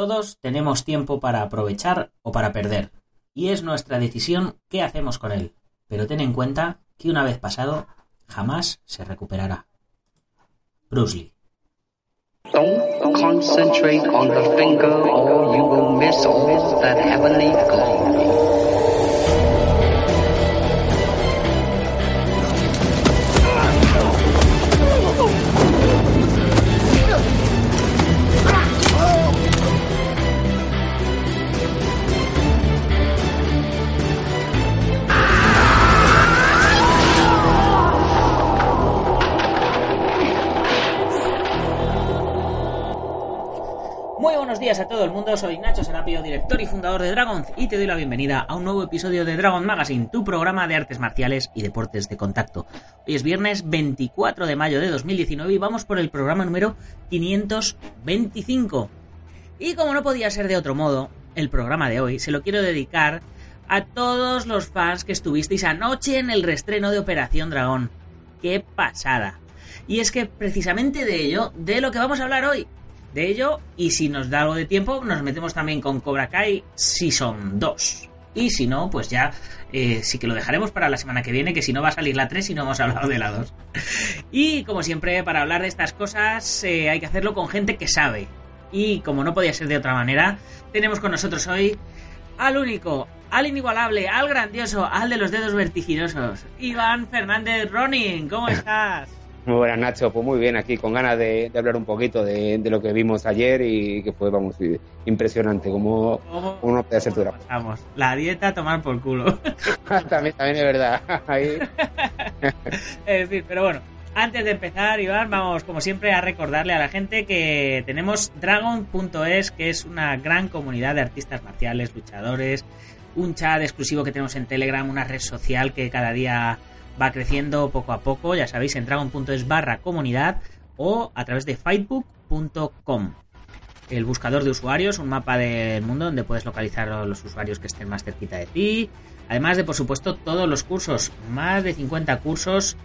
Todos tenemos tiempo para aprovechar o para perder, y es nuestra decisión qué hacemos con él. Pero ten en cuenta que una vez pasado, jamás se recuperará. Bruce Lee. Buenos días a todo el mundo, soy Nacho Serapio, director y fundador de Dragon, y te doy la bienvenida a un nuevo episodio de Dragon Magazine, tu programa de artes marciales y deportes de contacto. Hoy es viernes 24 de mayo de 2019 y vamos por el programa número 525. Y como no podía ser de otro modo, el programa de hoy se lo quiero dedicar a todos los fans que estuvisteis anoche en el restreno de Operación Dragón. ¡Qué pasada! Y es que precisamente de ello, de lo que vamos a hablar hoy, de ello y si nos da algo de tiempo nos metemos también con Cobra Kai Season 2. Y si no, pues ya eh, sí que lo dejaremos para la semana que viene, que si no va a salir la 3 y no hemos hablado de la 2. Y como siempre, para hablar de estas cosas eh, hay que hacerlo con gente que sabe. Y como no podía ser de otra manera, tenemos con nosotros hoy al único, al inigualable, al grandioso, al de los dedos vertiginosos, Iván Fernández Ronin. ¿Cómo estás? Muy buenas, Nacho. Pues muy bien, aquí con ganas de, de hablar un poquito de, de, lo que vimos ayer y que fue, vamos, impresionante, como, como no puede tu Vamos, la dieta a tomar por culo. también, también es verdad. Ahí. es decir, pero bueno, antes de empezar, Iván, vamos, como siempre, a recordarle a la gente que tenemos Dragon.es, que es una gran comunidad de artistas marciales, luchadores, un chat exclusivo que tenemos en Telegram, una red social que cada día va creciendo poco a poco, ya sabéis, en dragon.es barra comunidad o a través de fightbook.com. El buscador de usuarios, un mapa del mundo donde puedes localizar a los usuarios que estén más cerquita de ti. Además de, por supuesto, todos los cursos, más de 50 cursos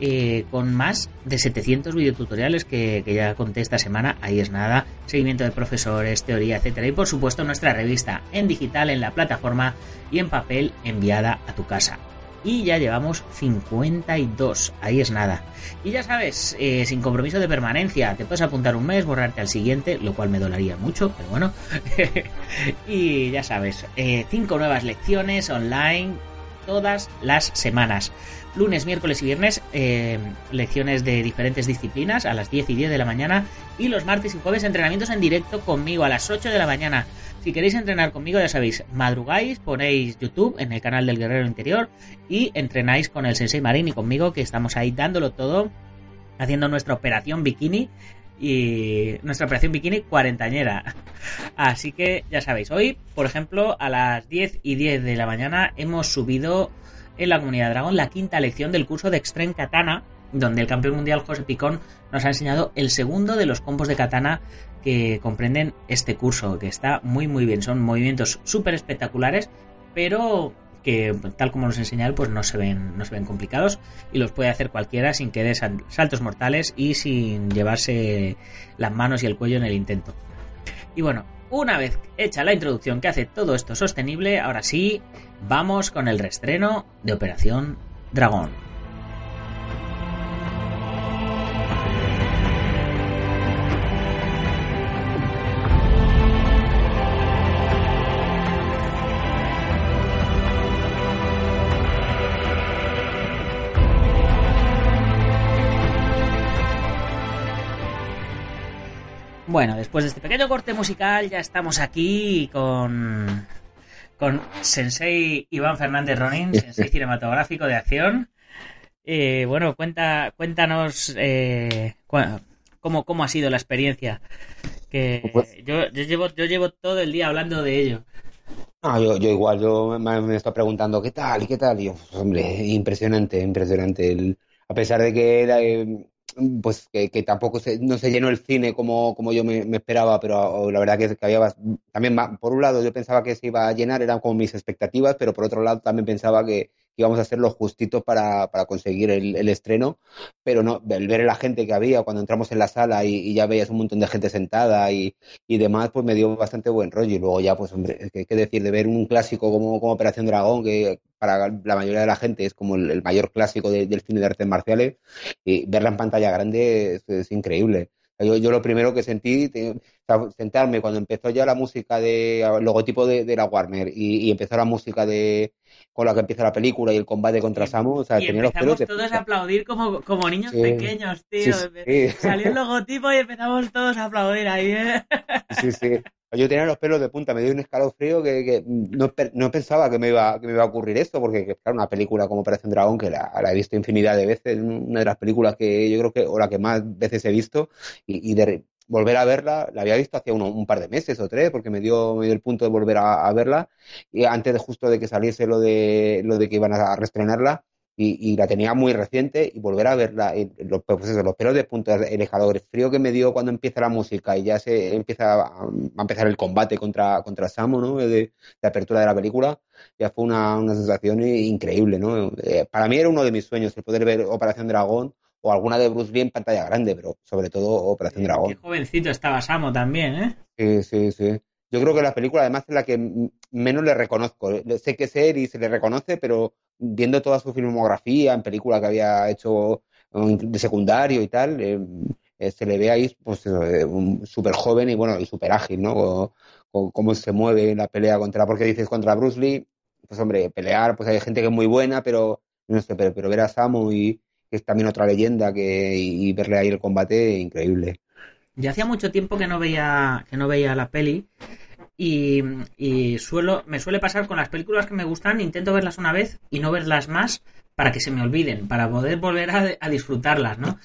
eh, con más de 700 videotutoriales que, que ya conté esta semana. Ahí es nada, seguimiento de profesores, teoría, etcétera. Y por supuesto, nuestra revista en digital, en la plataforma y en papel enviada a tu casa y ya llevamos 52. Ahí es nada. Y ya sabes, eh, sin compromiso de permanencia, te puedes apuntar un mes, borrarte al siguiente, lo cual me dolaría mucho, pero bueno. y ya sabes, eh, cinco nuevas lecciones online todas las semanas. Lunes, miércoles y viernes, eh, lecciones de diferentes disciplinas a las 10 y 10 de la mañana. Y los martes y jueves, entrenamientos en directo conmigo a las 8 de la mañana. Si queréis entrenar conmigo, ya sabéis, madrugáis, ponéis YouTube en el canal del Guerrero Interior y entrenáis con el Sensei Marín y conmigo, que estamos ahí dándolo todo, haciendo nuestra operación bikini y nuestra operación bikini cuarentañera. Así que ya sabéis, hoy, por ejemplo, a las 10 y 10 de la mañana hemos subido en la comunidad Dragón la quinta lección del curso de Extreme Katana, donde el campeón mundial José Picón nos ha enseñado el segundo de los combos de katana que comprenden este curso, que está muy muy bien. Son movimientos súper espectaculares, pero que tal como nos enseña él, pues no se ven, no se ven complicados y los puede hacer cualquiera sin que dé saltos mortales y sin llevarse las manos y el cuello en el intento. Y bueno, una vez hecha la introducción que hace todo esto sostenible, ahora sí, vamos con el restreno de Operación Dragón. Bueno, después de este pequeño corte musical ya estamos aquí con, con Sensei Iván Fernández Ronin, Sensei cinematográfico de acción. Eh, bueno, cuenta, cuéntanos eh, cómo, cómo ha sido la experiencia. Que Pues- yo, yo, llevo, yo llevo todo el día hablando de ello. Ah, yo, yo igual, yo me, me estoy preguntando qué tal y qué tal. Y yo, pues, hombre, impresionante, impresionante. El- a pesar de que era, eh, pues que, que tampoco se, no se llenó el cine como, como yo me, esperaba, pero la verdad que, que había también, por un lado, yo pensaba que se iba a llenar, eran como mis expectativas, pero por otro lado también pensaba que, íbamos a hacer los justitos para, para conseguir el, estreno, pero no, el ver la gente que había cuando entramos en la sala y, y ya veías un montón de gente sentada y, y, demás, pues me dio bastante buen rollo. Y luego ya, pues hombre, qué, qué decir de ver un clásico como, como Operación Dragón, que para la mayoría de la gente es como el, mayor clásico de, del cine de artes marciales, y verla en pantalla grande es increíble. Yo, yo, lo primero que sentí, te, sentarme cuando empezó ya la música de el logotipo de, de la Warner y, y, empezó la música de con la que empieza la película y el combate contra Samu, o sea, y tenía los pelos todos a aplaudir como, como niños sí. pequeños, tío. Sí, sí. Salió el logotipo y empezamos todos a aplaudir ahí, ¿eh? Sí, sí. Yo tenía los pelos de punta, me dio un escalofrío que, que no, no, pensaba que me, iba, que me iba a ocurrir esto, porque claro, una película como Operación Dragón, que la, he visto infinidad de veces, una de las películas que yo creo que, o la que más veces he visto, y, de volver a verla, la había visto hace uno, un par de meses o tres, porque me dio, me dio el punto de volver a, a verla, y antes de justo de que saliese lo de, lo de que iban a reestrenarla, y, y, la tenía muy reciente y volver a verla, y los, pues eso, los pelos de punta, el frío que me dio cuando empieza la música y ya se empieza a, a empezar el combate contra, contra Samu, ¿no? De, de, apertura de la película, ya fue una, una sensación increíble, ¿no? Eh, para mí era uno de mis sueños el poder ver Operación Dragón o alguna de Bruce Lee en pantalla grande, pero sobre todo Operación Dragón. Qué jovencito estaba Samo también, ¿eh? Sí, sí, sí. Yo creo que la película además es la que menos le reconozco. Sé que es él y se le reconoce, pero viendo toda su filmografía en película que había hecho de secundario y tal, eh, se le ve ahí pues eh, súper joven y bueno, y súper ágil, ¿no? cómo se mueve la pelea contra, porque dices contra Bruce Lee, pues hombre, pelear, pues hay gente que es muy buena, pero no sé, pero, pero ver a Samu y que es también otra leyenda que y verle ahí el combate increíble. Ya hacía mucho tiempo que no veía que no veía la peli y, y, suelo me suele pasar con las películas que me gustan intento verlas una vez y no verlas más para que se me olviden para poder volver a, a disfrutarlas no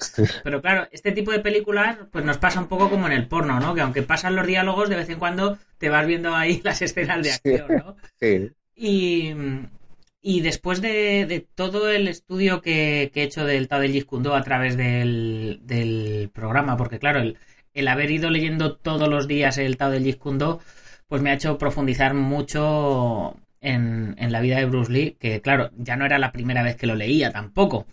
pero claro este tipo de películas pues nos pasa un poco como en el porno no que aunque pasan los diálogos de vez en cuando te vas viendo ahí las escenas de acción no sí. y y después de, de, todo el estudio que, que, he hecho del Tao del Jeet Kune Do a través del, del programa, porque claro, el, el, haber ido leyendo todos los días el Tao del Jeet Kune Do, pues me ha hecho profundizar mucho en, en, la vida de Bruce Lee, que claro, ya no era la primera vez que lo leía tampoco.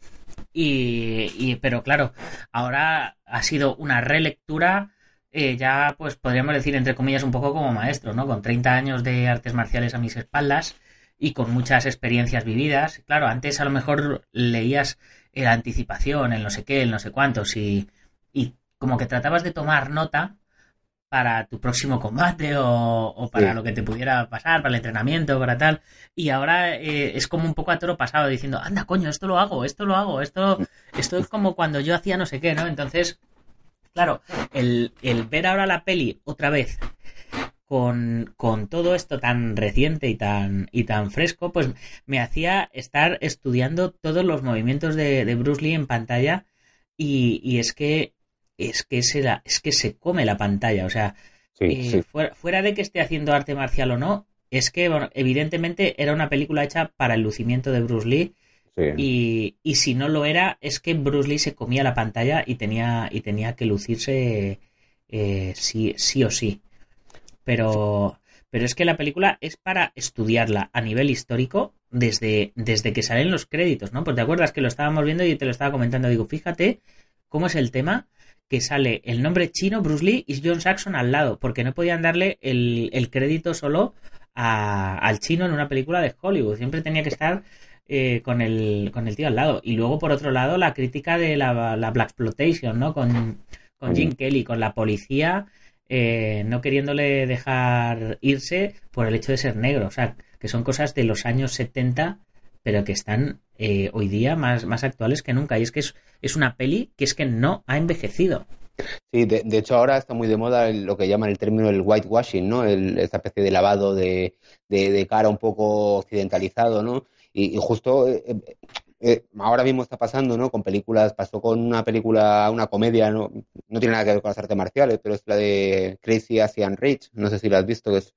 Y, pero claro, ahora ha sido una relectura. Eh, ya, pues podríamos decir, entre comillas, un poco como maestro, ¿no? Con 30 años de artes marciales a mis espaldas, y con muchas experiencias vividas. Claro, antes a lo mejor leías la anticipación, el no sé qué, el no sé cuántos, y, y como que tratabas de tomar nota para tu próximo combate o, o para sí. lo que te pudiera pasar, para el entrenamiento, para tal. Y ahora eh, es como un poco a toro pasado, diciendo, anda, coño, esto lo hago, esto lo hago, esto, esto es como cuando yo hacía no sé qué, ¿no? Entonces, claro, el, el ver ahora la peli otra vez con, con, todo esto tan reciente y tan, y tan fresco, pues me hacía estar estudiando todos los movimientos de, de Bruce Lee en pantalla y, y, es que es que se la, es que se come la pantalla, o sea, sí, eh, sí. Fuera, fuera, de que esté haciendo arte marcial o no, es que bueno, evidentemente era una película hecha para el lucimiento de Bruce Lee. Sí. Y, y, si no lo era, es que Bruce Lee se comía la pantalla y tenía, y tenía que lucirse eh, sí, sí o sí pero, pero es que la película es para estudiarla a nivel histórico desde, desde que salen los créditos, ¿no? Pues te acuerdas que lo estábamos viendo y te lo estaba comentando, digo, fíjate cómo es el tema que sale el nombre chino Bruce Lee y John Saxon al lado, porque no podían darle el, el crédito solo a, al chino en una película de Hollywood, siempre tenía que estar eh, con, el, con el tío al lado. Y luego, por otro lado, la crítica de la, la Black Exploitation, ¿no? Con, con Jim Kelly, con la policía eh, no queriéndole dejar irse por el hecho de ser negro. O sea, que son cosas de los años 70, pero que están eh, hoy día más, más actuales que nunca. Y es que es, es una peli que es que no ha envejecido. Sí, de, hecho ahora está muy de moda lo que llaman el término el whitewashing, ¿no? El, esta especie de lavado de, de, cara un poco occidentalizado, ¿no? Y, justo eh, eh, ahora mismo está pasando, ¿no? Con películas, pasó con una película, una comedia, no, no tiene nada que ver con las artes marciales, pero es la de Crazy Asian Rich, no sé si la has visto, que es,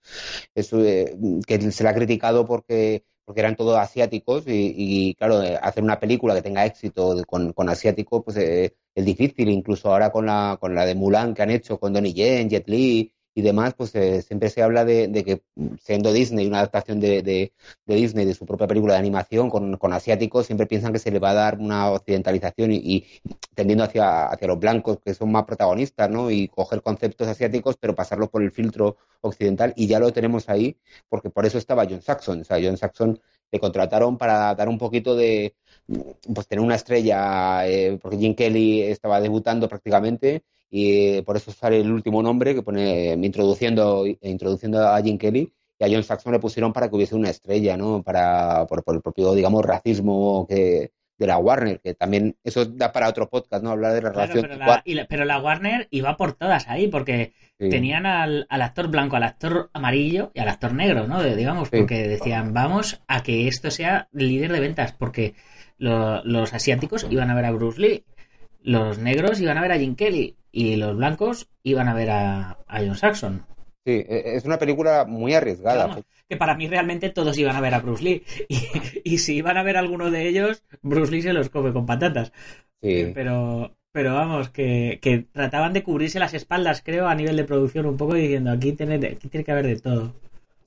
que se la ha criticado porque porque eran todos asiáticos y, claro, hacer una película que tenga éxito con, con asiático, pues eh, es difícil, incluso ahora con la, con la de Mulan que han hecho con Donnie Yen, Jet Li y demás, pues eh, siempre se habla de, de, que siendo Disney una adaptación de, de, Disney de su propia película de animación con, asiáticos, siempre piensan que se le va a dar una occidentalización y, y, tendiendo hacia, hacia los blancos que son más protagonistas, ¿no? Y coger conceptos asiáticos pero pasarlos por el filtro occidental y ya lo tenemos ahí porque por eso estaba John Saxon. O sea, John Saxon le contrataron para dar un poquito de, pues tener una estrella, eh, porque Jim Kelly estaba debutando prácticamente y eh, por eso sale el último nombre que pone introduciendo, introduciendo a Jim Kelly y a John Saxon le pusieron para que hubiese una estrella, ¿no? Para, por, por el propio, digamos, racismo que, de la Warner, que también eso da para otro podcast, ¿no? Hablar de la claro, relación. Pero la, la, pero la, Warner iba por todas ahí, porque sí. tenían al, al, actor blanco, al actor amarillo y al actor negro, ¿no? Digamos, porque decían, vamos a que esto sea líder de ventas, porque lo, los asiáticos iban a ver a Bruce Lee, los negros iban a ver a Jim Kelly y los blancos iban a ver a, a John Saxon. Sí, e, es una película muy arriesgada. Vamos, que para mí realmente todos iban a ver a Bruce Lee. Y, y, si iban a ver a alguno de ellos, Bruce Lee se los come con patatas. Sí. Pero, pero vamos, que, que, trataban de cubrirse las espaldas, creo, a nivel de producción un poco, diciendo aquí tiene, aquí tiene que haber de todo.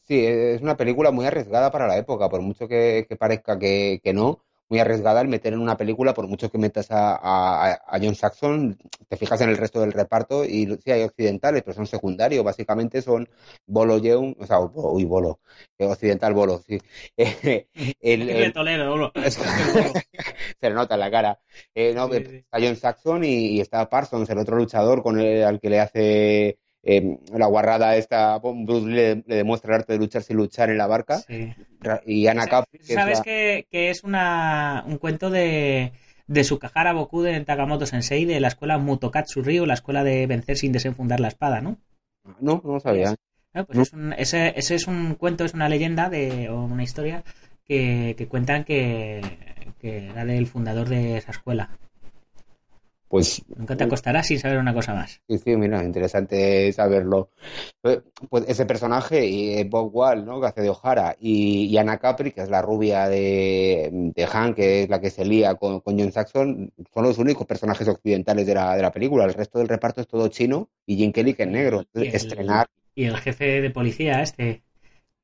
Sí, es una película muy arriesgada para la época, por mucho que, que parezca que, que no muy arriesgada el meter en una película, por mucho que metas a, a, a, John Saxon, te fijas en el resto del reparto y sí hay occidentales, pero son secundarios, básicamente son Bolo Yeun, o sea, uy, Bolo, eh, occidental Bolo, sí. el, el, el Toledo, Bolo. se le nota en la cara. Eh, no, sí, sí. Está John Saxon y, y, está Parsons, el otro luchador con el al que le hace eh, la guarrada esta, Bruce Lee le, le, demuestra el arte de luchar sin luchar en la barca. Sí. Y Ana. Que ¿Sabes es la... que, que, es una, un cuento de, de Sukahara Boku de Takamoto Sensei de la escuela Mutokatsu Ryu, la escuela de vencer sin desenfundar la espada, ¿no? No, no lo sabía. No, pues no. Es un, ese, ese, es un cuento, es una leyenda de, o una historia que, que cuentan que, que era del fundador de esa escuela. Pues, Nunca te acostarás sin saber una cosa más. Sí, sí, mira, interesante saberlo. Pues, pues ese personaje, y eh, Bob Wall, ¿no? que hace de O'Hara, y, y, Anna Capri, que es la rubia de, de Han, que es la que se lía con, con, John Saxon, son los únicos personajes occidentales de la, de la película. El resto del reparto es todo chino y Jim Kelly, que es negro. Y el, Estrenar. Y el jefe de policía, este,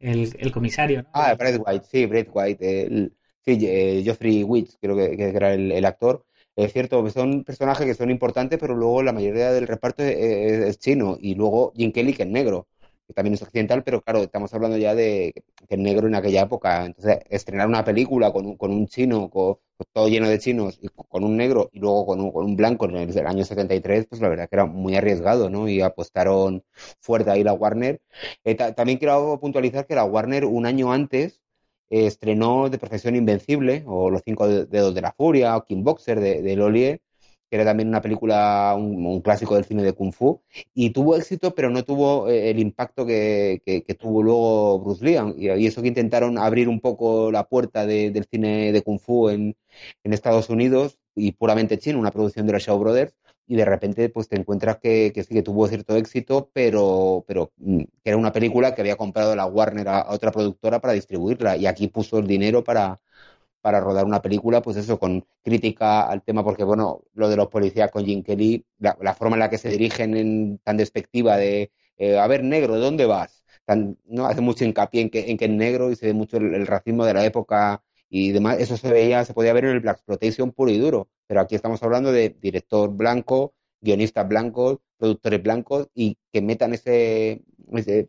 el, el comisario. ¿no? Ah, Brett White, sí, Brett White. El, sí, eh, Geoffrey Witch, creo que, que era el, el actor es cierto, son personajes que son importantes, pero luego la mayoría del reparto es, es, es, chino. Y luego Jim Kelly, que es negro, que también es occidental, pero claro, estamos hablando ya de que es negro en aquella época. Entonces, estrenar una película con un, con un chino, con, todo lleno de chinos, y con un negro y luego con un, con un blanco en el, el, año 73, pues la verdad que era muy arriesgado, ¿no? Y apostaron fuerte ahí la Warner. Eh, también quiero puntualizar que la Warner un año antes estrenó De Profesión Invencible, o Los Cinco Dedos de la Furia, o King Boxer de, de Lolier, que era también una película, un, clásico del cine de Kung Fu, y tuvo éxito, pero no tuvo eh, el impacto que, que, que, tuvo luego Bruce Lee, y, y, eso que intentaron abrir un poco la puerta de, del cine de Kung Fu en, en Estados Unidos, y puramente chino, una producción de los Shaw Brothers, y de repente pues te encuentras que, que sí que tuvo cierto éxito, pero, pero mm, que era una película que había comprado la Warner a, otra productora para distribuirla y aquí puso el dinero para, para rodar una película, pues eso, con crítica al tema, porque bueno, lo de los policías con Jim Kelly, la, la forma en la que se dirigen en, tan despectiva de, eh, a ver, negro, ¿de dónde vas? Tan, no hace mucho hincapié en que, en que es negro y se ve mucho el, el racismo de la época y demás, eso se veía, se podía ver en el Black Exploitation puro y duro, pero aquí estamos hablando de director blanco, guionistas blancos, productores blancos y que metan ese, ese,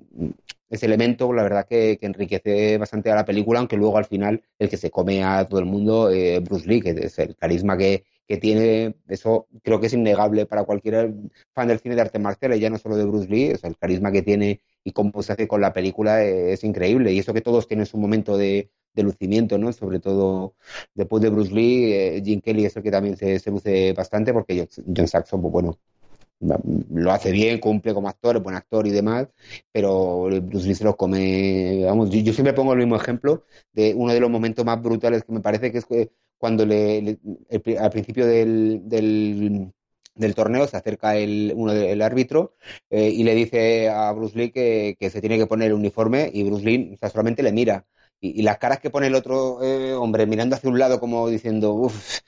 elemento, la verdad que, que, enriquece bastante a la película, aunque luego al final el que se come a todo el mundo, eh, Bruce Lee, que es el carisma que, que tiene, eso creo que es innegable para cualquier fan del cine de arte marciales, ya no solo de Bruce Lee, el carisma que tiene y cómo se hace con la película es, es increíble. Y eso que todos tienen su momento de, de lucimiento, ¿no? Sobre todo después de Bruce Lee, eh, Jim Kelly es el que también se, se luce bastante, porque John Saxon, pues bueno, lo hace bien, cumple como actor, es buen actor y demás, pero Bruce Lee se los come, vamos, yo, yo, siempre pongo el mismo ejemplo de uno de los momentos más brutales que me parece que es cuando le, le el, al principio del, del, torneo se acerca el, uno del árbitro eh, y le dice a Bruce Lee que, que, se tiene que poner el uniforme y Bruce Lee o solamente le mira y, y las caras que pone el otro eh, hombre mirando hacia un lado como diciendo, uff,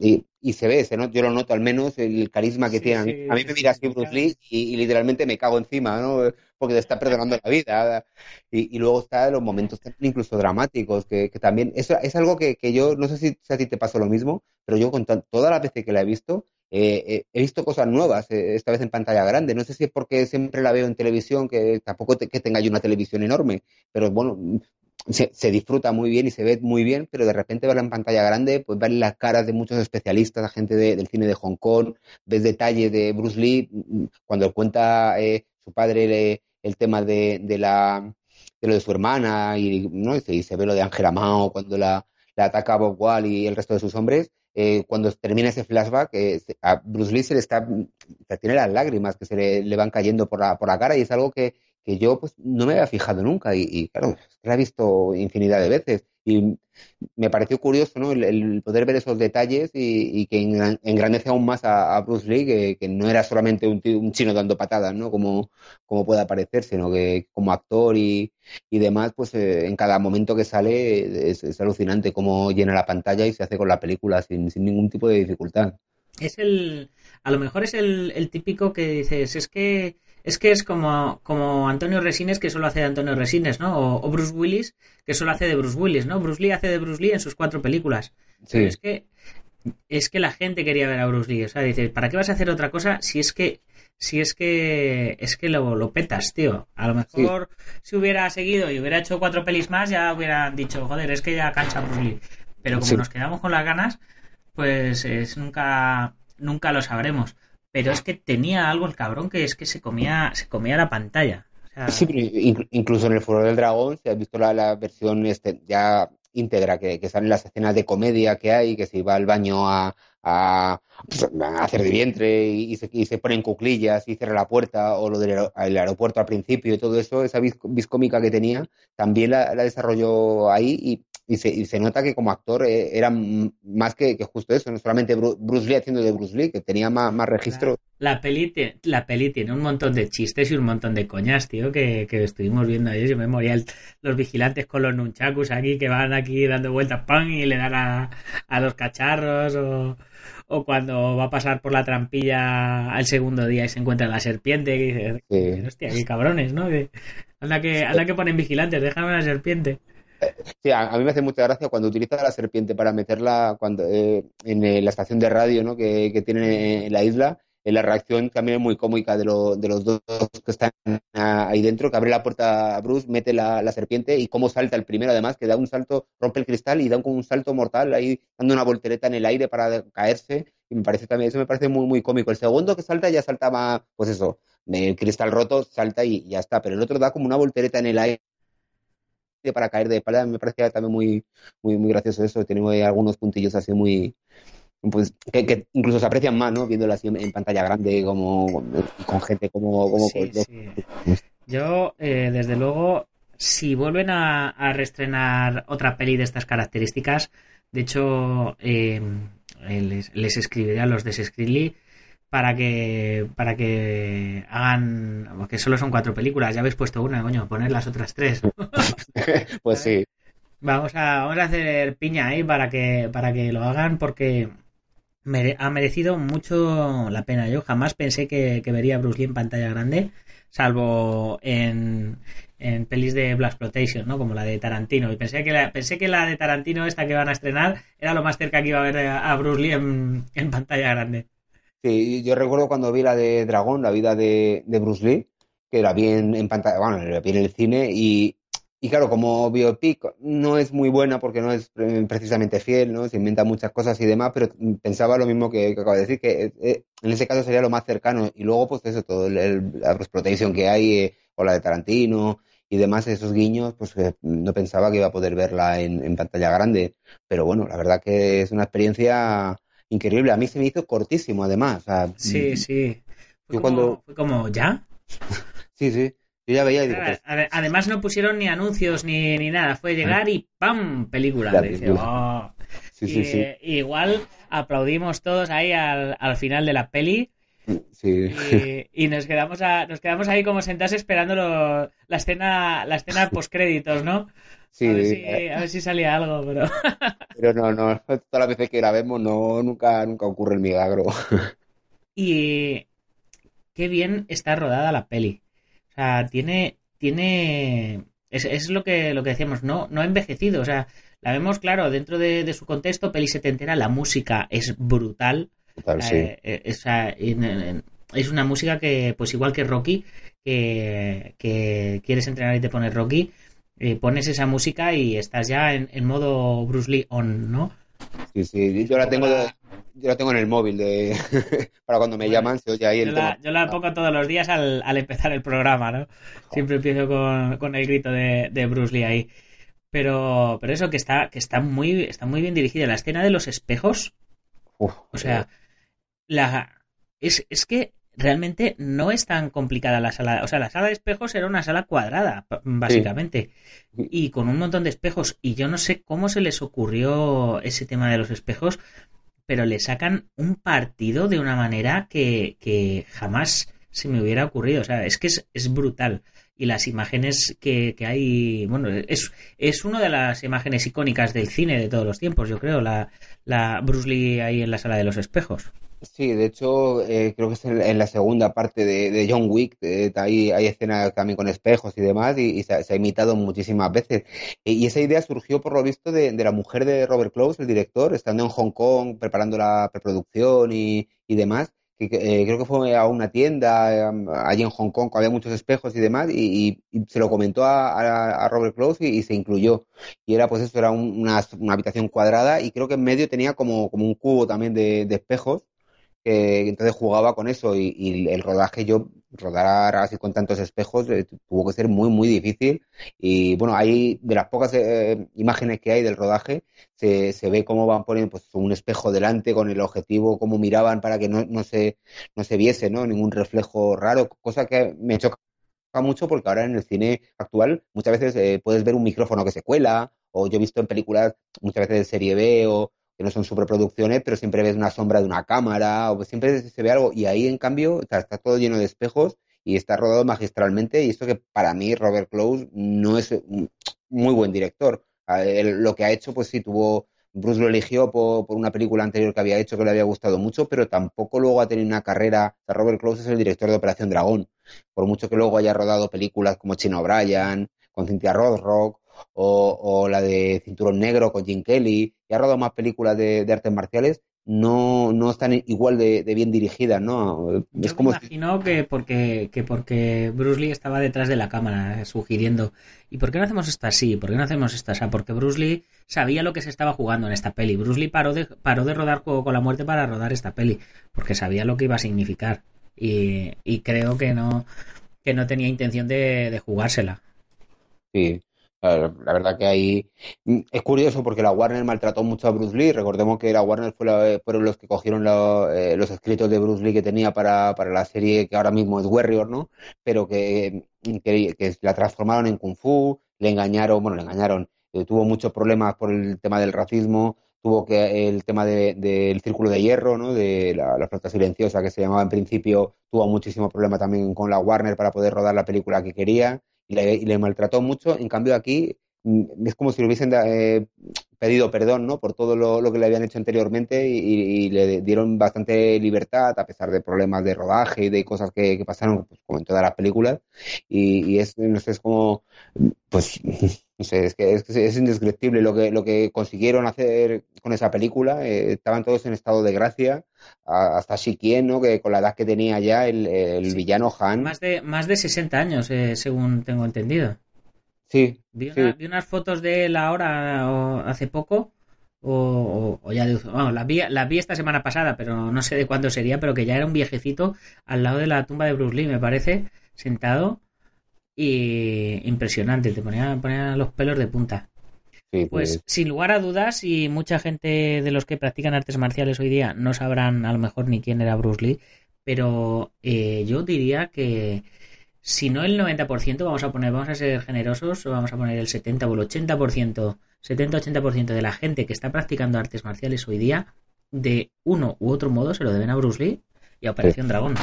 y, y, se ve, se no, yo lo noto al menos, el carisma que Sí, tiene. A mí, sí, a mí sí, me mira así sí, Bruce. Lee y, y literalmente me cago encima, ¿no? Porque te está perdonando la vida. Y, y luego está los momentos incluso dramáticos, que, que también, eso es algo que, que yo, no sé si, si a ti te pasó lo mismo, pero yo con todas las veces que la he visto, eh, eh, he visto cosas nuevas, eh, esta vez en pantalla grande. No sé si es porque siempre la veo en televisión, que tampoco te- que tenga yo una televisión enorme, pero bueno, se, se disfruta muy bien y se ve muy bien, pero de repente verla en pantalla grande, pues ver las caras de muchos especialistas, gente de- del cine de Hong Kong, ves detalles de Bruce Lee, mm, cuando cuenta eh, su padre le- el tema de, de la de lo de su hermana y, ¿no? y, se, y se ve lo de Angela Mao cuando la, ataca Bob Wall y el resto de sus hombres, eh, cuando termina ese flashback, eh, a Bruce Lee se le está, se tiene las lágrimas que se le, le van cayendo por la, por la cara y es algo que, que yo pues no me había fijado nunca y, claro, la he visto infinidad de veces y me pareció curioso ¿no? el, poder ver esos detalles y, que engran- engrandece aún más a, Bruce Lee, que, no era solamente un, tío- un chino dando patadas, ¿no? como, como puede parecer, sino que como actor y, y demás, pues eh, en cada momento que sale es, es alucinante cómo llena la pantalla y se hace con la película sin, sin ningún tipo de dificultad. Es el. A lo mejor es el, el típico que dices, es que. Es que es como, como Antonio Resines, que solo hace de Antonio Resines, ¿no? O, o Bruce Willis, que solo hace de Bruce Willis, ¿no? Bruce Lee hace de Bruce Lee en sus cuatro películas. Pero Sí, es que. Es que la gente quería ver a Bruce Lee. O sea, dices, ¿para qué vas a hacer otra cosa si es que. Si es que. Es que lo, lo petas, tío. A lo mejor si hubiera seguido y hubiera hecho cuatro pelis más, ya hubieran dicho, joder, es que ya cansa Bruce Lee. Pero como Sí. nos quedamos con las ganas, pues es, nunca, nunca lo sabremos. Pero es que tenía algo el cabrón que es que se comía, se comía la pantalla. O sea, Sí, pero in- incluso en el Furor del Dragón, si has visto la, la versión este, ya íntegra, que, que salen las escenas de comedia que hay, que se va al baño a, pues, hacer de vientre y, se, y se pone en cuclillas y cierra la puerta, o lo del aer- el aeropuerto al principio y todo eso, esa vis, vis cómica que tenía, también la, la desarrolló ahí y, se, y se nota que como actor eh, era más que, justo eso, no solamente Bru- Bruce Lee haciendo de Bruce Lee, que tenía más, más registro. La peli, la peli tiene un montón de chistes y un montón de coñas, tío, que, que estuvimos viendo ayer. Yo me moría el- los vigilantes con los nunchakus aquí, que van aquí dando vueltas, ¡pam! y le dan a, a los cacharros, o, o cuando va a pasar por la trampilla al segundo día y se encuentra la serpiente, que dices, Sí. hostia, qué cabrones, ¿no? Que, anda, que, anda que ponen vigilantes, déjame la serpiente. Sí, a, a mí me hace mucha gracia cuando utiliza la serpiente para meterla cuando, eh, en eh, la estación de radio ¿no? que, que tiene en la isla. La reacción también es muy cómica de, lo- de los dos que están ah, ahí dentro, que abre la puerta a Bruce, mete la, serpiente y cómo salta el primero, además, que da un salto, rompe el cristal y da un, como un salto mortal ahí dando una voltereta en el aire para caerse. Y me parece también, eso me parece muy, muy cómico. El segundo que salta ya salta más, pues eso, el cristal roto, salta y ya está. Pero el otro da como una voltereta en el aire para caer de espalda, me parece también muy, muy, muy gracioso eso. Tiene algunos puntillos así muy, pues, que, que incluso se aprecian más, ¿no? Viéndolo así en, en pantalla grande, como con gente como, como Sí, con- sí. Yo, eh, desde luego, si vuelven a, a reestrenar otra peli de estas características, de hecho, eh, eh, les, les escribiré a los de Screenly para que para que hagan porque solo son cuatro películas ya habéis puesto una coño poner las otras tres pues sí. vamos a vamos a hacer piña ahí para que para que lo hagan porque ha merecido mucho la pena yo jamás pensé que, vería a Bruce Lee en pantalla grande salvo en, en pelis de Black Exploitation, ¿no? Como la de Tarantino. Y pensé que la, pensé que la de Tarantino, esta que van a estrenar, era lo más cerca que iba a ver a, Bruce Lee en, pantalla grande. Sí, yo recuerdo cuando vi la de Dragón, la vida de, de Bruce Lee, que la vi en, en pantalla, bueno, la vi en el cine y, y claro, como biopic no es muy buena porque no es eh, precisamente fiel, ¿no? Se inventa muchas cosas y demás, pero pensaba lo mismo que, que acabo de decir, que eh, en ese caso sería lo más cercano. Y luego, pues eso, todo el, el- la explotación que hay, eh, o la de Tarantino y demás, esos guiños, pues eh, no pensaba que iba a poder verla en, en pantalla grande. Pero bueno, la verdad que es una experiencia increíble. A mí se me hizo cortísimo, además. O sea, Sí, sí. Fue, como, cuando- fue como, ¿ya? Sí, sí. Yo ya veía y digo, pues, Ade- Además no pusieron ni anuncios ni, ni nada. Fue llegar y ¡pam! Película. "Oh". sí, Y, sí, sí. igual aplaudimos todos ahí al, al final de la peli. Sí. Y, y nos quedamos a, nos quedamos ahí como sentados esperando lo- la escena, la escena post créditos, ¿no? Sí, A ver si, a ver si salía algo, pero. pero no, no, todas las veces que la vemos no, nunca, nunca ocurre el milagro. Y qué bien está rodada la peli. O sea, tiene, tiene, es, es lo que, lo que decíamos, no, no ha envejecido. O sea, la vemos, claro, dentro de, de su contexto, peli setentera, la música es brutal. Total, sí. Eh, eh, en- en- es una música que, pues igual que Rocky, que, que quieres entrenar y te pones Rocky, eh, pones esa música y estás ya en, en modo Bruce Lee on, ¿no? Sí, sí, yo la tengo, la- yo la tengo en el móvil de para cuando me Bueno, llaman se oye ahí Yo el la, tema. yo la pongo todos los días al, al empezar el programa, ¿no? Siempre empiezo con, con el grito de, de Bruce Lee ahí. Pero, pero eso que está, que está muy, está muy bien dirigida. La escena de los espejos, Uf, o sea, la, es, es que realmente no es tan complicada la sala. O sea, la sala de espejos era una sala cuadrada, básicamente. Y con un montón de espejos. Y yo no sé cómo se les ocurrió ese tema de los espejos, pero le sacan un partido de una manera que, que jamás se me hubiera ocurrido. O sea, es que es, es brutal. Y las imágenes que, que hay, bueno, es, es una de las imágenes icónicas del cine de todos los tiempos, yo creo, la, la Bruce Lee ahí en la sala de los espejos. Sí, de hecho, eh, creo que es en, la segunda parte de, John Wick, eh, hay, hay escenas también con espejos y demás, y, se, se ha imitado muchísimas veces. Y, esa idea surgió, por lo visto, de, la mujer de Robert Close, el director, estando en Hong Kong, preparando la preproducción y, y demás, que, eh, creo que fue a una tienda eh, allí en Hong Kong, había muchos espejos y demás, y, y- se lo comentó a, a- Robert Close y, se incluyó. Y era, pues eso, era un- una, una habitación cuadrada, y creo que en medio tenía como, un cubo también de espejos que entonces jugaba con eso y, y el rodaje, yo rodar así con tantos espejos eh, tuvo que ser muy, muy difícil y bueno, hay de las pocas eh, imágenes que hay del rodaje, se, se ve cómo van poniendo pues, un espejo delante con el objetivo, cómo miraban para que no, no se, no se viese, ¿no? Ningún reflejo raro, cosa que me choca mucho porque ahora en el cine actual muchas veces eh, puedes ver un micrófono que se cuela o yo he visto en películas muchas veces de serie B o que no son superproducciones, pero siempre ves una sombra de una cámara, o siempre se ve algo, y ahí en cambio está, todo lleno de espejos y está rodado magistralmente, y esto que para mí Robert Close no es un muy buen director. Lo que ha hecho, pues sí, tuvo, Bruce lo eligió por, una película anterior que había hecho que le había gustado mucho, pero tampoco luego ha tenido una carrera, Robert Close es el director de Operación Dragón, por mucho que luego haya rodado películas como Chino O'Brien, con Cynthia Rothrock, o, la de Cinturón Negro con Jim Kelly, y ha rodado más películas de, de artes marciales, no, no están igual de, de bien dirigidas, ¿no? Es como me imagino que, porque, que porque Bruce Lee estaba detrás de la cámara sugiriendo, ¿y por qué no hacemos esto así? ¿Por qué no hacemos esto así? Porque Bruce Lee sabía lo que se estaba jugando en esta peli. Bruce Lee paró de, paró de rodar Juego con la Muerte para rodar esta peli, porque sabía lo que iba a significar. Y, y creo que no, que no tenía intención de, de jugársela. Sí, la verdad que ahí es curioso porque la Warner maltrató mucho a Bruce Lee. Recordemos que la Warner fue la, fueron los que cogieron eh, los escritos de Bruce Lee que tenía para, para, la serie que ahora mismo es Warrior, ¿no? Pero que, que, que la transformaron en Kung Fu, le engañaron, bueno, le engañaron, eh, tuvo muchos problemas por el tema del racismo, tuvo que el tema del de, de círculo de hierro, ¿no? De la, la, flota silenciosa que se llamaba en principio, tuvo muchísimo problema también con la Warner para poder rodar la película que quería y le, y le maltrató mucho. En cambio, aquí mm, es como si le hubiesen eh, pedido perdón ¿no? por todo lo, lo, que le habían hecho anteriormente y, le dieron bastante libertad a pesar de problemas de rodaje y de cosas que, que pasaron pues, como en todas las películas y, y, es no sé es como pues no sé es que es, que es indescriptible lo que lo que consiguieron hacer con esa película eh, estaban todos en estado de gracia hasta Shikien ¿no? que con la edad que tenía ya el, el sí. villano Han más de más de 60 años eh, según tengo entendido Sí. Vi, sí. Una, vi, unas fotos de él ahora o hace poco. O, o, ya de, bueno, las vi, la vi esta semana pasada, pero no sé de cuándo sería, pero que ya era un viejecito al lado de la tumba de Bruce Lee, me parece, sentado. Y impresionante, te ponía, ponía los pelos de punta. Sí, pues, pues sin lugar a dudas, y mucha gente de los que practican artes marciales hoy día no sabrán a lo mejor ni quién era Bruce Lee, pero eh, yo diría que si no el 90%, vamos a poner, vamos a ser generosos, o vamos a poner el 70 o el 80%, 70-80% de la gente que está practicando artes marciales hoy día, de uno u otro modo se lo deben a Bruce Lee. y a Operación Dragón.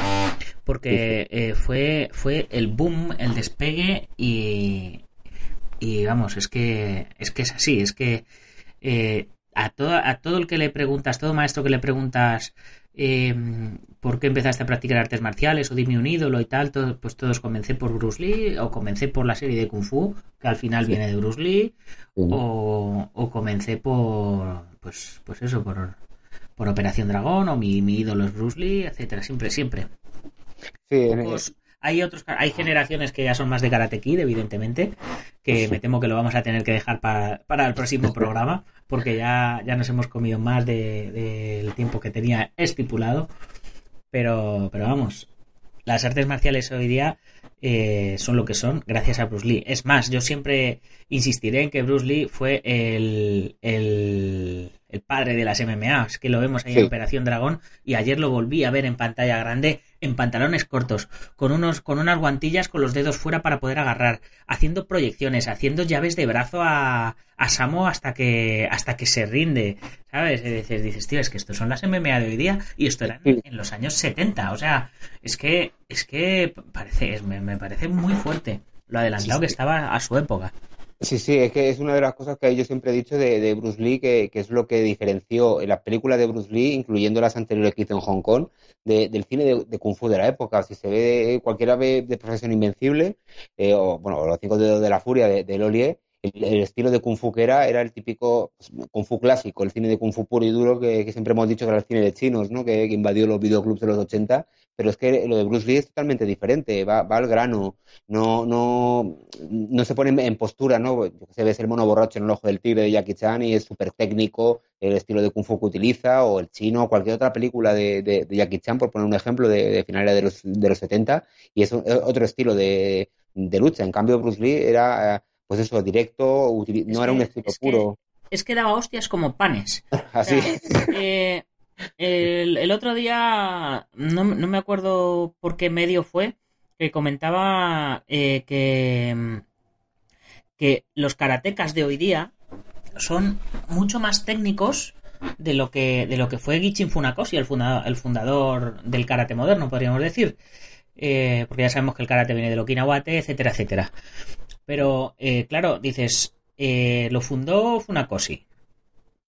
Porque eh, fue, fue el boom, el despegue y, y vamos, es que es, que es así, es que eh, a, todo, a todo el que le preguntas, todo maestro que le preguntas eh, por qué empezaste a practicar artes marciales o dime un ídolo y tal, todo, pues todos comencé por Bruce Lee o comencé por la serie de Kung Fu, que al final viene de Bruce Lee, o, o, comencé por, pues, pues eso, por, por Operación Dragón o mi, mi ídolo es Bruce Lee, etcétera, siempre, siempre. Sí, hay otros, hay generaciones que ya son más de Karate Kid, evidentemente, que me temo que lo vamos a tener que dejar para, para el próximo programa, porque ya, ya nos hemos comido más de- del tiempo que tenía estipulado. Pero, pero vamos, las artes marciales hoy día eh, son lo que son gracias a Bruce Lee. Es más, yo siempre insistiré en que Bruce Lee fue el, el, el padre de las MMA. Es que lo vemos ahí Sí. en Operación Dragón y ayer lo volví a ver en pantalla grande en pantalones cortos, con, unos, con unas guantillas con los dedos fuera para poder agarrar, haciendo proyecciones, haciendo llaves de brazo a, a Samo hasta que, hasta que se rinde. ¿Sabes? Es decir, dices, tío, es que estos son las MMA de hoy día y esto era en los años 70. O sea, es que, es que parece, es- me, me parece muy fuerte lo adelantado Sí, que estaba a su época. Sí, sí, es que es una de las cosas que yo siempre he dicho de, de Bruce Lee, que, que es lo que diferenció en las películas de Bruce Lee, incluyendo las anteriores que hizo en Hong Kong, de- del cine de, Kung Fu de la época. Si se ve, cualquiera ve de Profesión Invencible, eh, o bueno, Los Cinco Dedos de la Furia de, de el, estilo de Kung Fu que era, era el típico pues, Kung Fu clásico, el cine de Kung Fu puro y duro que, siempre hemos dicho que era el cine de chinos, ¿no? Que, invadió los videoclubs de los 80, pero es que lo de Bruce Lee es totalmente diferente, va, va al grano, no, no, no se pone en- postura, ¿no? Sé, ves el mono borracho en el ojo del tigre de Jackie Chan y es súper técnico el estilo de Kung Fu que utiliza, o el chino, o cualquier otra película de, de- Jackie Chan, por poner un ejemplo, de, finales de los, de los 70, y es otro estilo de, de lucha. En cambio, Bruce Lee era, pues eso, directo, Es no era que- un estilo es que- puro, Es que daba hostias como panes. así. O sea, eh, el, el otro día, no, no me acuerdo por qué medio fue, que comentaba eh, que, que los karatecas de hoy día son mucho más técnicos de lo que, de lo que fue Gichin Funakoshi, el el fundador del karate moderno, podríamos decir. Eh, porque ya sabemos que el karate viene del Okinawate, etcétera, etcétera. Pero, eh, claro, dices, eh, lo fundó Funakoshi,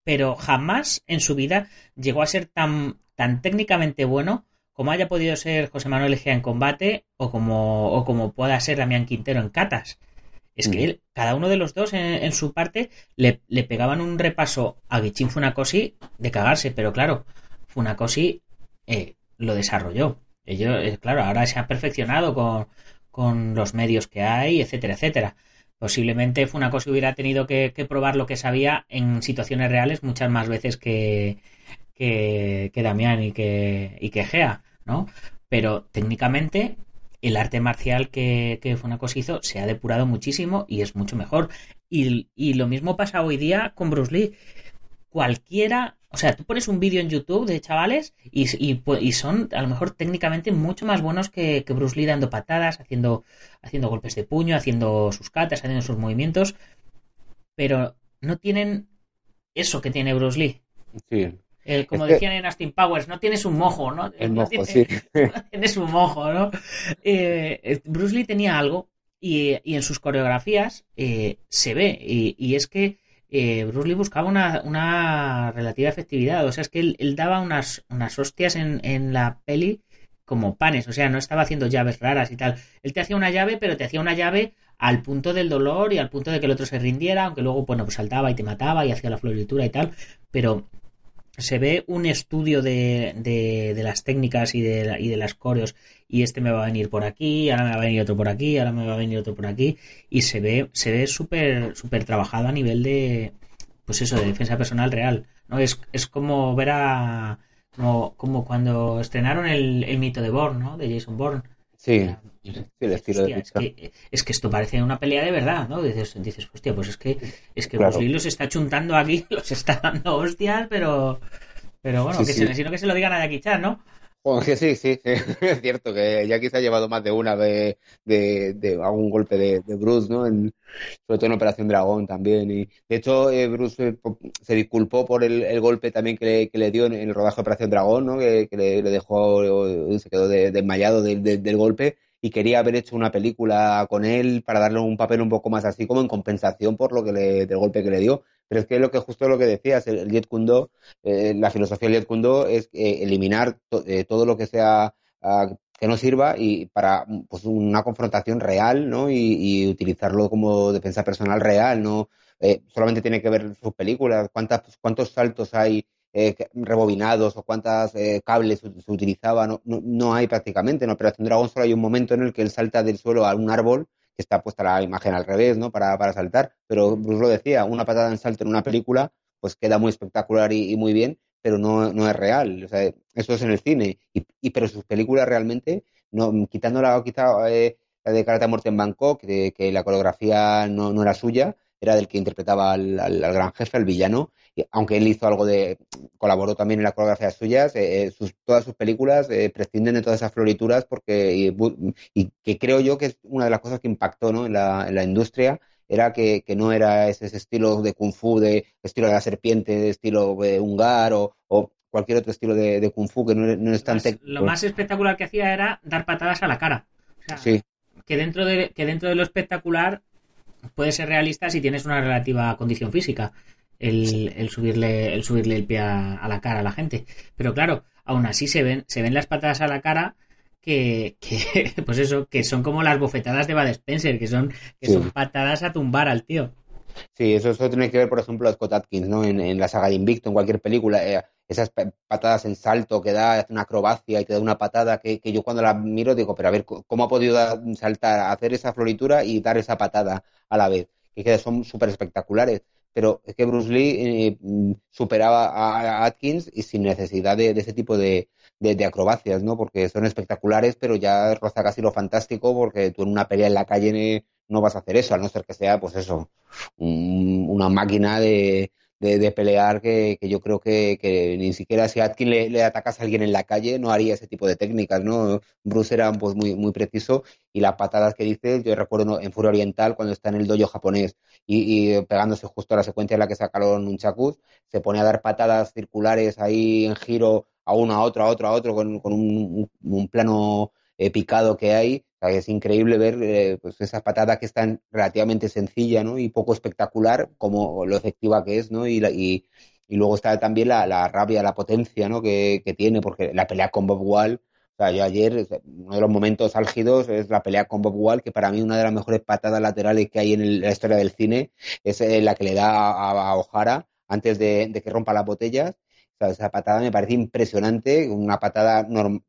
pero jamás en su vida llegó a ser tan, tan técnicamente bueno como haya podido ser José Manuel Egea en combate o como, o como pueda ser Damián Quintero en catas. Es que Mm. él, cada uno de los dos en, en su parte le, le pegaban un repaso a Gichin Funakoshi de cagarse, pero claro, Funakoshi eh, lo desarrolló. Ellos, eh, claro, ahora se ha perfeccionado con, con los medios que hay, etcétera, etcétera. Posiblemente Funakoshi hubiera tenido que, probar lo que sabía en situaciones reales muchas más veces que, que, Damián y que, y que Gea, ¿no? Pero técnicamente el arte marcial que, que hizo se ha depurado muchísimo y es mucho mejor. Y, y lo mismo pasa hoy día con Bruce Lee. Cualquiera, o sea, tú pones un vídeo en YouTube de chavales y, y, pu- y son a lo mejor técnicamente mucho más buenos que, que Bruce Lee dando patadas, haciendo, haciendo golpes de puño, haciendo sus catas, haciendo sus movimientos, pero no tienen eso que tiene Bruce Lee. Sí, El, como Es que- decían en Austin Powers, no tienes un mojo, ¿no? el No mojo, tiene- sí. no tienes un mojo, ¿no? Eh, Bruce Lee tenía algo y, y en sus coreografías eh, se ve y, y es que eh, Bruce Lee buscaba una, una relativa efectividad, o sea, es que él, él daba unas, unas hostias en, en la peli como panes, o sea, no estaba haciendo llaves raras y tal. Él te hacía una llave, pero te hacía una llave al punto del dolor y al punto de que el otro se rindiera, aunque luego, bueno, pues saltaba y te mataba y hacía la floritura y tal, pero se ve un estudio de, de, de las técnicas y de, y de las coreos y este me va a venir por aquí, ahora me va a venir otro por aquí, ahora me va a venir otro por aquí y se ve se ve súper súper trabajado a nivel de pues eso de defensa personal real no es, es como ver a como, como cuando estrenaron el, el mito de Bourne ¿no? de Jason Bourne Sí, sí, el estilo de es, que, es que esto parece una pelea de verdad, ¿no? Dices, dices hostia, pues es que, es que Claro. Bruce Lee los está chuntando aquí, los está dando hostias, pero, pero bueno, Sí, que sí. Se, sino que se lo digan a Jackie Chan, ¿no? Sí, sí, sí, es cierto que Jackie se ha llevado más de una de, de, de algún golpe de, de Bruce, ¿no? En, sobre todo en Operación Dragón también. Y de hecho, eh, Bruce eh, se disculpó por el, el golpe también que le, que le dio en, el rodaje de Operación Dragón, ¿no? Que, que le, le dejó, eh, se quedó de- desmayado del golpe y quería haber hecho una película con él para darle un papel un poco más así como en compensación por lo que le, del golpe que le dio. Pero es que lo que justo lo que decías, el, el Jet Kundo eh, la filosofía del Liet Kundo es eh, eliminar to- eh, todo lo que sea ah, que no sirva y para pues, una confrontación real, ¿no? Y, y utilizarlo como defensa personal real, ¿no? Eh, solamente tiene que ver sus películas, cuántas, cuántos saltos hay eh, rebobinados o cuántos cables se, se utilizaban, no, no, no hay prácticamente. En Operación Dragón solo hay un momento en el que él salta del suelo a un árbol que está puesta la imagen al revés, ¿no? Para, para saltar. Pero Bruce lo decía, una patada en salto en una película pues queda muy espectacular y, muy bien, pero no, no es real. Eso es en el cine. Y, y- pero sus películas realmente, no, quitando la, quizá, eh, la de Karate Muerte en Bangkok, de que la coreografía no, no era suya, era del que interpretaba al, al- al gran jefe, al villano, y aunque él hizo algo de, colaboró también en las coreografías suyas, eh, eh, sus, todas sus películas eh, prescinden de todas esas florituras porque, y, que creo yo que es una de las cosas que impactó ¿no? en la, en la industria era que, que no era ese, ese estilo de kung fu, de estilo de la serpiente, de estilo de hungar o, o cualquier otro estilo de, de kung fu que no, no es tan Más- técnico. lo más espectacular que hacía era dar patadas a la cara. O sea, Sí, que dentro de que dentro de lo espectacular puede ser realista si tienes una relativa condición física el, el subirle el subirle el pie a, a la cara a la gente pero claro aún así se ven se ven las patadas a la cara que, que pues eso que son como las bofetadas de Bud Spencer que son que Sí. son patadas a tumbar al tío sí, eso, eso tiene que ver, por ejemplo, a Scott Atkins, ¿no? En, en la saga de Invicto, en cualquier película, eh, esas pa- patadas en salto que da, hace una acrobacia y te da una patada que, que yo cuando la miro digo, pero a ver, ¿cómo ha podido saltar, hacer esa floritura y dar esa patada a la vez? Que, son súper espectaculares. Pero es que Bruce Lee eh, mm, superaba a Atkins y sin necesidad de, ese tipo de, de, acrobacias, ¿no? Porque son espectaculares, pero ya roza casi lo fantástico, porque tú en una pelea en la calle no vas a hacer eso, a no ser que sea, pues eso, un- una máquina de, de, pelear que, que yo creo que, ni siquiera si a Atkins le, le atacas a alguien en la calle no haría ese tipo de técnicas, ¿no? Bruce era pues muy, muy preciso y las patadas que dices, yo recuerdo en Furia Oriental cuando está en el dojo japonés y, pegándose justo a la secuencia en la que sacaron un chacuz, se pone a dar patadas circulares ahí en giro a uno, a otro, a otro, a otro, con, un plano eh, picado que hay. O es increíble ver eh, pues esas patadas que están relativamente sencilla ¿no? y poco espectacular como lo efectiva que es, ¿no? Y, y, luego está también la, la rabia, la potencia ¿no? que, que tiene, porque la pelea con Bob Wall, o sea, yo ayer, uno de los momentos álgidos es la pelea con Bob Wall, que para mí una de las mejores patadas laterales que hay en la historia del cine es eh, la que le da a, a O'Hara antes de, de que rompa las botellas. O sea, esa patada me parece impresionante, una patada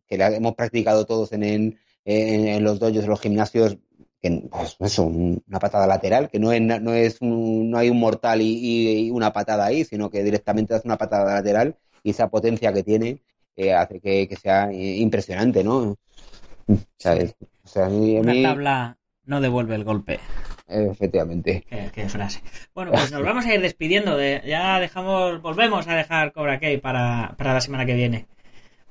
que la hemos practicado todos en, en, en- los dojos, en los gimnasios, que pues, eso, una patada lateral, que no es, no es un- no hay un mortal y, y- una patada ahí, sino que directamente es una patada lateral y esa potencia que tiene eh, hace que, que sea eh, impresionante, ¿no? ¿Sabes? O sea, a mí, a una tabla no devuelve el golpe efectivamente. Qué, qué frase. Bueno, pues nos vamos a ir despidiendo. De, ya dejamos, volvemos a dejar Cobra Kai para, para la semana que viene.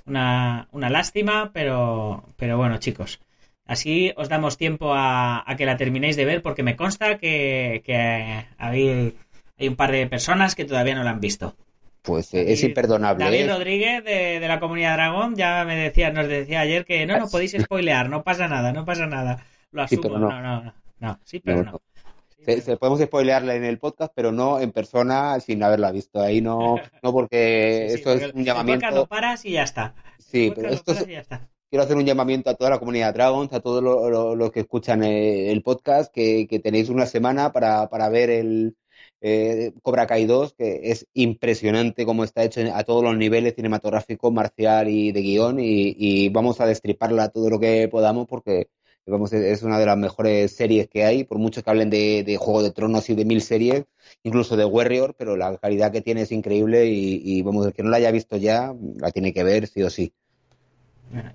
Una, una lástima, pero, pero bueno, chicos. Así os damos tiempo a, a que la terminéis de ver, porque me consta que, que hay, hay un par de personas que todavía no la han visto. Pues eh, es imperdonable. David ¿eh? Rodríguez de, de la comunidad Dragón ya me decía, nos decía ayer que no, no podéis spoilear, no pasa nada, no pasa nada. Lo Sí, asumo, pero no. no, no, no, no, sí, pero No, no. Sí, Se, pero- se- podemos spoilearla en el podcast, pero no en persona sin haberla visto. Ahí no, no porque Sí, esto porque es un podcast lo llamamiento. paras y ya está. Sí, pero esto es, paras y ya está. quiero hacer un llamamiento a toda la comunidad Dragons, a todos los lo- los que escuchan eh, el podcast, que, que tenéis una semana para, para ver el eh, Cobra Kai 2, que es impresionante cómo está hecho a todos los niveles cinematográfico, marcial y de guion, y, y vamos a destriparla todo lo que podamos porque vamos, es una de las mejores series que hay, por mucho que hablen de, de Juego de Tronos y de mil series, incluso de Warrior, pero la calidad que tiene es increíble y, y vamos, el que no la haya visto ya, la tiene que ver sí o sí.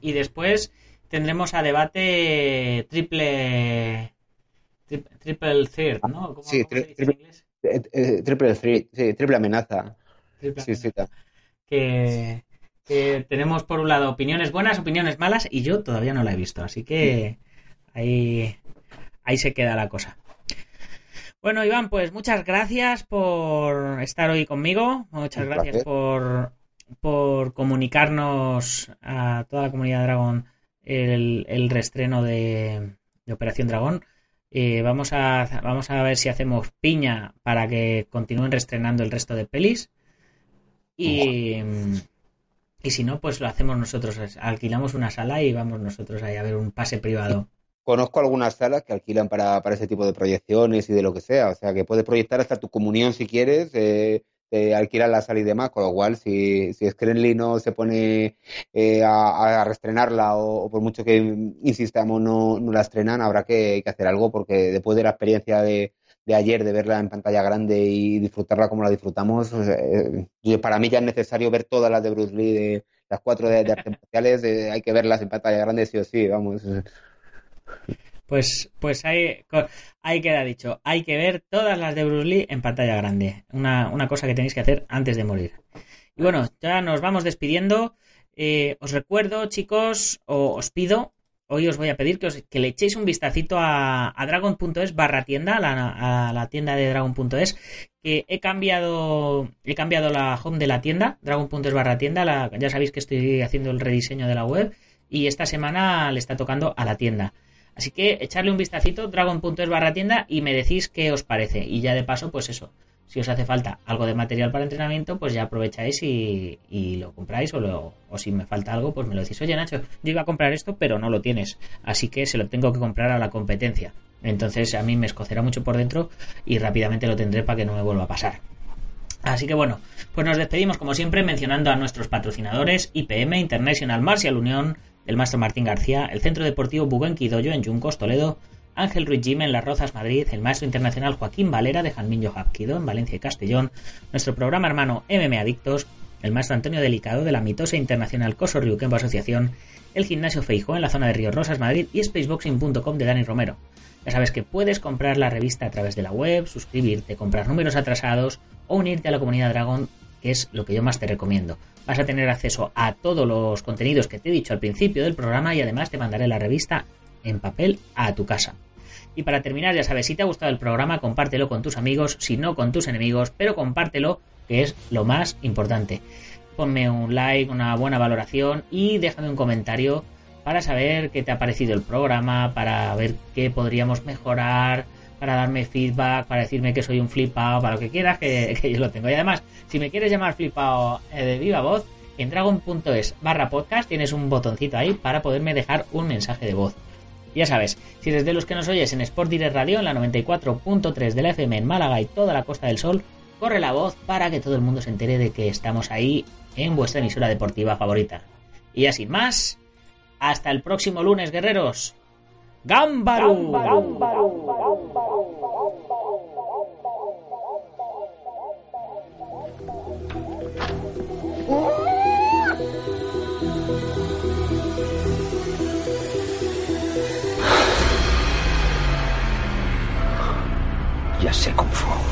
Y después tendremos a debate triple. tri- Triple third, ¿no? ¿Cómo, Sí, cómo se tri- en? Eh, eh, triple threat, sí, triple amenaza. Triple Sí, sí, ta- que, que tenemos por un lado opiniones buenas, opiniones malas, y yo todavía no la he visto, así que ahí, ahí se queda la cosa. Bueno, Iván, pues muchas gracias por estar hoy conmigo. Muchas gracias por, por comunicarnos a toda la comunidad Dragón el, el reestreno de, de Operación Dragón. Eh, vamos, a, vamos a ver si hacemos piña para que continúen reestrenando el resto de pelis. Y, y si no, pues lo hacemos nosotros. Alquilamos una sala y vamos nosotros ahí a ver un pase privado. Conozco algunas salas que alquilan para, para ese tipo de proyecciones y de lo que sea. O sea, que puedes proyectar hasta tu comunión si quieres, eh, te alquilan la sala y demás. Con lo cual, si, si Screenly no se pone eh, a, a reestrenarla o, o por mucho que insistamos no, no la estrenan, habrá que, hacer algo porque después de la experiencia de, de ayer, de verla en pantalla grande y disfrutarla como la disfrutamos, eh, yo- para mí ya es necesario ver todas las de Bruce Lee, de las cuatro de, de artes marciales, eh, hay que verlas en pantalla grande sí o sí, vamos. Pues, pues ahí, ahí queda dicho. Hay que ver todas las de Bruce Lee en pantalla grande. Una, una cosa que tenéis que hacer antes de morir. Y bueno, ya nos vamos despidiendo. Eh, os recuerdo, chicos, o os pido, hoy os voy a pedir que, os- que le echéis un vistacito a, a dragon.es barra tienda, a la, a la tienda de dragon.es, que he cambiado, he cambiado la home de la tienda, dragon.es barra tienda, la- ya sabéis que estoy haciendo el rediseño de la web y esta semana le está tocando a la tienda. Así que echarle un vistacito, dragon.es barra tienda y me decís qué os parece. Y ya de paso, pues eso, si os hace falta algo de material para entrenamiento, pues ya aprovecháis y, lo compráis o si me falta algo, pues me lo decís. Oye Nacho, yo iba a comprar esto, pero no lo tienes. Así que se lo tengo que comprar a la competencia. Entonces a mí me escocerá mucho por dentro y rápidamente lo tendré para que no me vuelva a pasar. Así que bueno, pues nos despedimos como siempre mencionando a nuestros patrocinadores IPM, International Martial Unión, el Maestro Martín García, el Centro Deportivo Bubenqui Doyo en Yuncos, Toledo, Ángel Ruiz Jim en Las Rozas, Madrid, el Maestro Internacional Joaquín Valera de Janminho Hapkido en Valencia y Castellón, nuestro programa hermano MM Adictos, el Maestro Antonio Delicado de la mitosa internacional Coso Ryukempo Asociación, el Gimnasio Feijó en la zona de Ríos Rosas, Madrid y Spaceboxing.com de Dani Romero. Ya sabes que puedes comprar la revista a través de la web, suscribirte, comprar números atrasados o unirte a la comunidad Dragon, que es lo que yo más te recomiendo. Vas a tener acceso a todos los contenidos que te he dicho al principio del programa y además te mandaré la revista en papel a tu casa. Y para terminar, ya sabes, si te ha gustado el programa, compártelo con tus amigos, si no con tus enemigos, pero compártelo, que es lo más importante. Ponme un like, una buena valoración y déjame un comentario para saber qué te ha parecido el programa, para ver qué podríamos mejorar, para darme feedback, para decirme que soy un flipado, para lo que quieras, que, yo lo tengo. Y además, si me quieres llamar flipado eh, de viva voz, en dragon.es barra podcast tienes un botoncito ahí para poderme dejar un mensaje de voz. Ya sabes, si eres de los que nos oyes en Sport Direct Radio, en la 94.3 de la FM en Málaga y toda la Costa del Sol, corre la voz para que todo el mundo se entere de que estamos ahí en vuestra emisora deportiva favorita. Y ya sin más, hasta el próximo lunes, guerreros. ¡Gámbaro! Kung Fu.